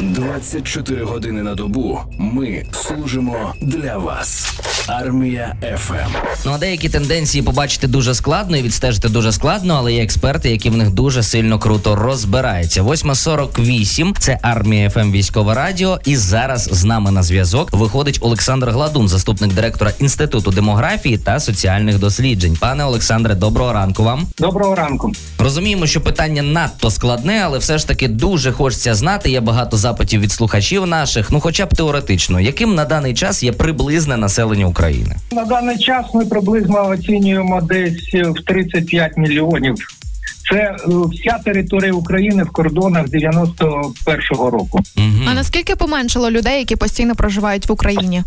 24 години на добу ми служимо для вас. Армія FM. Ну а деякі тенденції побачити дуже складно і відстежити дуже складно, але є експерти, які в них дуже сильно круто розбираються. 8.48 – це армія FM військове радіо. І зараз з нами на зв'язок виходить Олександр Гладун, заступник директора інституту демографії та соціальних досліджень. Пане Олександре, доброго ранку вам. Доброго ранку. Розуміємо, що питання надто складне, але все ж таки дуже хочеться знати. Є багато запитів від слухачів наших. Ну, хоча б теоретично, яким на даний час є приблизне населення України. На даний час ми приблизно оцінюємо десь в 35 мільйонів. Це е, вся територія України в кордонах 91-го року. Угу. А наскільки поменшало людей, які постійно проживають в Україні?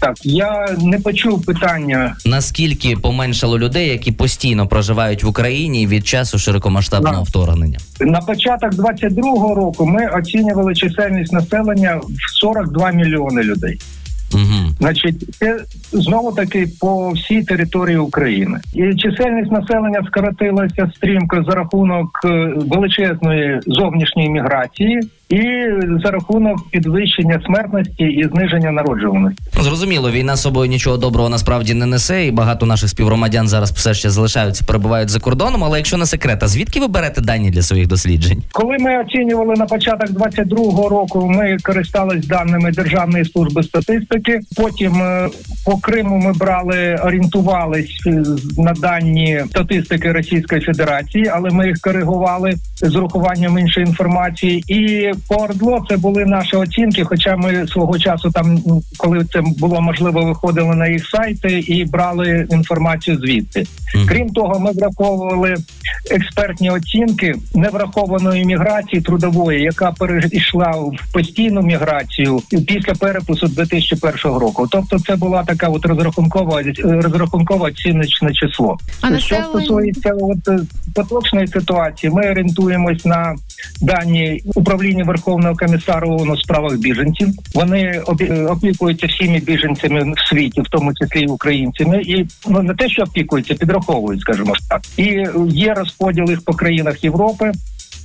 Так, я не почув питання. Наскільки поменшало людей, які постійно проживають в Україні від часу широкомасштабного Да. вторгнення? На початок 22-го року ми оцінювали чисельність населення в 42 мільйони людей. Угу. Значить, це знову таки по всій території України. І чисельність населення скоротилася стрімко за рахунок е, величезної зовнішньої міграції і за рахунок підвищення смертності і зниження народжуваності. Зрозуміло, війна з собою нічого доброго насправді не несе, і багато наших співгромадян зараз все ще залишаються, перебувають за кордоном. Але якщо не секрет, а звідки ви берете дані для своїх досліджень? Коли ми оцінювали на початок 22-го року, ми користались даними Державної служби статистики. Потім е, по Криму ми брали, орієнтувались е, на дані статистики Російської Федерації, але ми їх коригували з урахуванням іншої інформації. І по Ордло це були наші оцінки. Хоча ми свого часу там, коли це було можливо, виходили на їх сайти і брали інформацію звідти. Мгм. Крім того, ми враховували експертні оцінки неврахованої міграції трудової, яка перейшла в постійну міграцію після перепису 2001 року. Тобто, це була така от розрахункова розрахункова оціночне число. А Що населення? стосується от е, поточної ситуації, ми орієнтуємось на дані управління Верховного комісара ООН у справах біженців. Вони е, опікуються всіми біженцями в світі, в тому числі українцями, і ну не те, що опікуються, підраховують, скажімо так. І є розподіл їх по країнах Європи.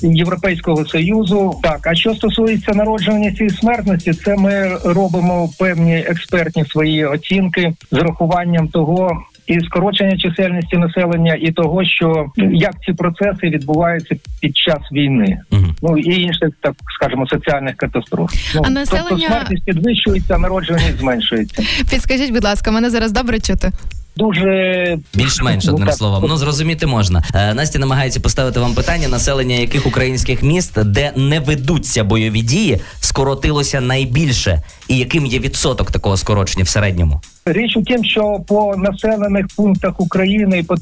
Європейського союзу так. А що стосується народжуваності і смертності, це ми робимо певні експертні свої оцінки з урахуванням того. І скорочення чисельності населення, і того, що як ці процеси відбуваються під час війни, Угу. ну і інших, так скажемо, соціальних катастроф. Ну, А тобто населення- смертність підвищується, народжуваність зменшується. Підскажіть, будь ласка, мене зараз добре чути. Дуже Більш-менш Ну, одним словом. Ну зрозуміти можна. Е, Настя намагається поставити вам питання, населення яких українських міст, де не ведуться бойові дії, скоротилося найбільше, і яким є відсоток такого скорочення в середньому? Річ у тім, що по населених пунктах України і по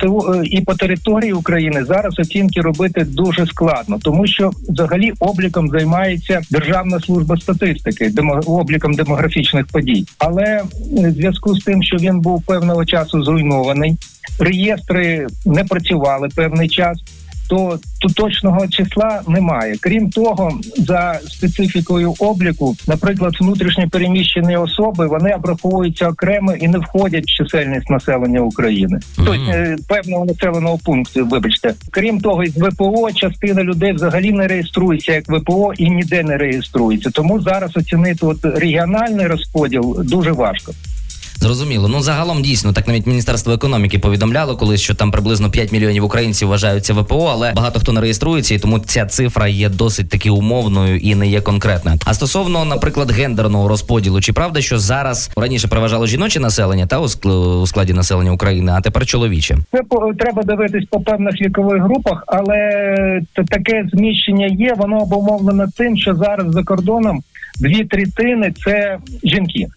і по території України зараз оцінки робити дуже складно, тому що взагалі обліком займається Державна служба статистики, демо, обліком демографічних подій. Але е, в зв'язку з тим, що він був певного часу зруйнований, реєстри не працювали певний час. То тут точного числа немає. Крім того, за специфікою обліку, наприклад, внутрішньо переміщені особи вони обраховуються окремо і не входять в чисельність населення України. Мгм. Тобто е, певного населеного пункту. Вибачте, крім того, із ВПО частина людей взагалі не реєструється як ВПО і ніде не реєструється. Тому зараз оцінити от регіональний розподіл дуже важко. Зрозуміло. Ну загалом дійсно так навіть міністерство економіки повідомляло колись, що там приблизно 5 мільйонів українців вважаються ВПО, але багато хто не реєструється, і тому ця цифра є досить таки умовною і не є конкретною. А стосовно, наприклад, гендерного розподілу, чи правда, що зараз раніше переважало жіноче населення та у ск- складі населення України, а тепер чоловіче? Це треба дивитись по певних вікових групах, але т- таке зміщення є. Воно обумовлено тим, що зараз за кордоном дві третини це жінки.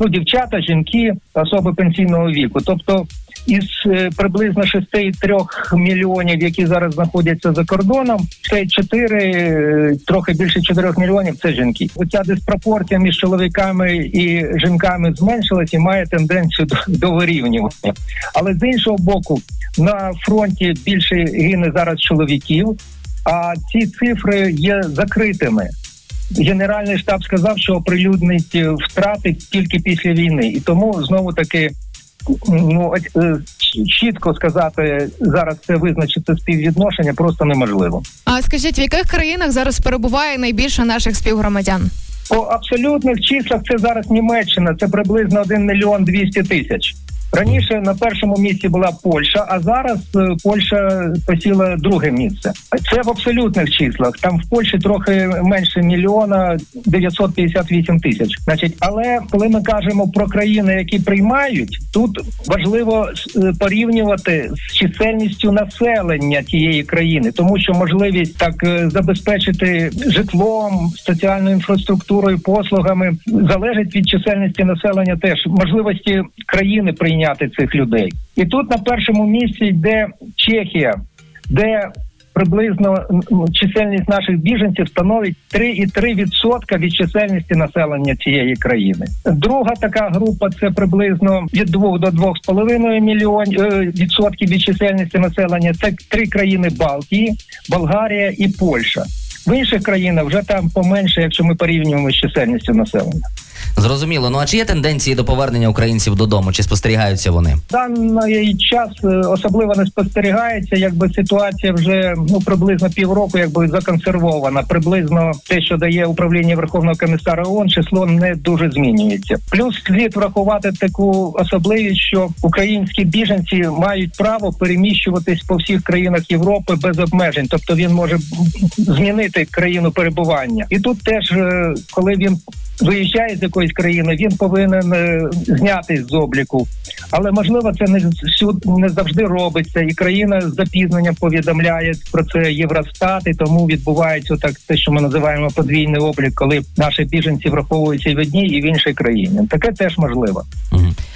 Ну, дівчата, жінки, особи пенсійного віку. Тобто із е, приблизно 6,3 мільйонів, які зараз знаходяться за кордоном, це 4, е, трохи більше 4 мільйонів це жінки. Оця диспропорція між чоловіками і жінками зменшилась і має тенденцію до, до вирівнювання. Але з іншого боку, на фронті більше гине зараз чоловіків, а ці цифри є закритими. Генеральний штаб сказав, що оприлюднить е, втрати тільки після війни, і тому знову таки ну е, чітко сказати зараз це визначити співвідношення просто неможливо. А скажіть, в яких країнах зараз перебуває найбільше наших співгромадян? По абсолютних числах це зараз Німеччина, це приблизно 1 мільйон 200 тисяч. Раніше на першому місці була Польща, а зараз е, Польща посіла друге місце. Це в абсолютних числах. Там в Польщі трохи менше мільйона 958 тисяч. Значить, але коли ми кажемо про країни, які приймають, тут важливо е, порівнювати з чисельністю населення тієї країни, тому що можливість так е, забезпечити житлом, соціальною інфраструктурою, послугами залежить від чисельності населення. Теж можливості країни прийняти цих людей. І тут на першому місці йде Чехія, де приблизно чисельність наших біженців становить 3,3% від чисельності населення цієї країни. Друга така група це приблизно від 2 до 2,5 мільйонів е, відсотків від чисельності населення. Це три країни Балтії, Болгарія і Польща. В інших країнах вже там поменше, якщо ми порівнюємо з чисельністю населення. Зрозуміло. Ну а чи є тенденції до повернення українців додому? Чи спостерігаються вони? даний час е, особливо не спостерігається, якби ситуація вже ну приблизно півроку, якби законсервована. Приблизно те, що дає управління Верховного комісара ООН, число не дуже змінюється. Плюс слід врахувати таку особливість, що українські біженці мають право переміщуватись по всіх країнах Європи без обмежень, тобто він може змінити країну перебування, і тут теж е, коли він виїжджає з якоїсь країни, він повинен е, знятись з обліку. Але можливо, це не не завжди робиться, і країна з запізненням повідомляє про це Євростат, і тому відбувається так те, що ми називаємо подвійний облік, коли наші біженці враховуються в одній, і в іншій країні. Таке теж можливо.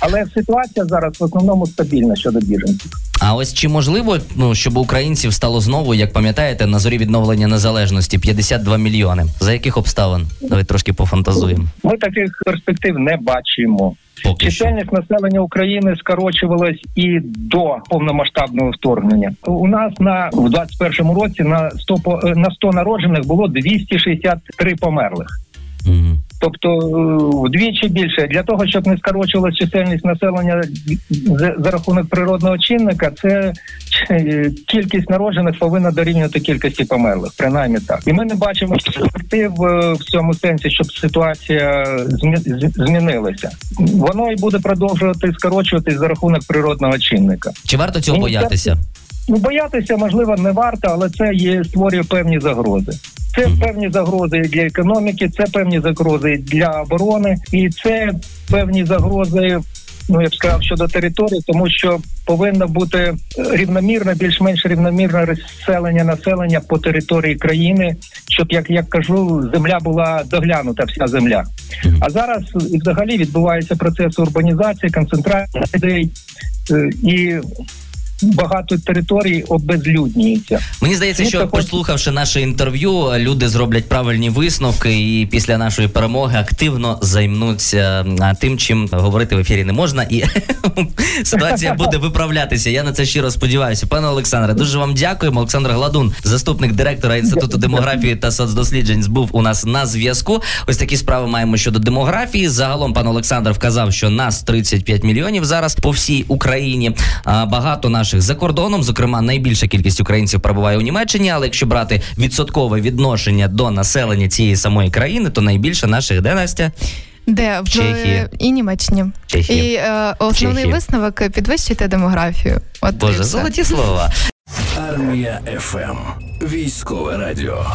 Але ситуація зараз в основному стабільна щодо біженців. А ось чи можливо, ну щоб українців стало знову, як пам'ятаєте, на зорі відновлення незалежності 52 мільйони. За яких обставин? Давай трошки пофантазуємо. Ми таких перспектив не бачимо. Поки. Чисельність населення України скорочувалась і до повномасштабного вторгнення. У нас на в 21-му році на 100, по- е, на 100 народжених було 263 померлих. Мгм. Тобто е, вдвічі більше для того, щоб не скорочувалась чисельність населення за, за рахунок природного чинника, це е, кількість народжених повинна дорівнювати кількості померлих, принаймні так. І ми не бачимо перспектив е, в цьому сенсі, щоб ситуація змі- змінилася. Воно і буде продовжувати скорочуватись за рахунок природного чинника. Чи варто цього Міністерство- боятися? Ну, боятися, можливо, не варто, але це є створює певні загрози. Це певні загрози для економіки, це певні загрози для оборони, і це певні загрози. Ну, я б сказав, щодо території, тому що повинно бути е, рівномірне, більш-менш рівномірне розселення населення по території країни, щоб як я кажу, земля була доглянута, вся земля. А зараз взагалі відбувається процес урбанізації, концентрації людей е, і багато територій обезлюднюється. Мені здається, що послухавши наше інтерв'ю, люди зроблять правильні висновки і після нашої перемоги активно займнуться тим, чим говорити в ефірі не можна, і ситуація буде виправлятися. Я на це щиро сподіваюся. Пане Олександре, дуже вам дякуємо. Олександр Гладун, заступник директора інституту демографії та соцдосліджень, був у нас на зв'язку. Ось такі справи маємо щодо демографії. Загалом пан Олександр вказав, що нас 35 мільйонів зараз по всій Україні. А багато наших за кордоном, зокрема, найбільша кількість українців перебуває у Німеччині. Але якщо брати відсоткове відношення до населення цієї самої країни, то найбільше наших де Настя? Де в Чехії. і Німеччині. Чехії. І е, основний Чехії. висновок підвищити демографію. От Боже, золоті слова. Армія ФМ. Військове радіо.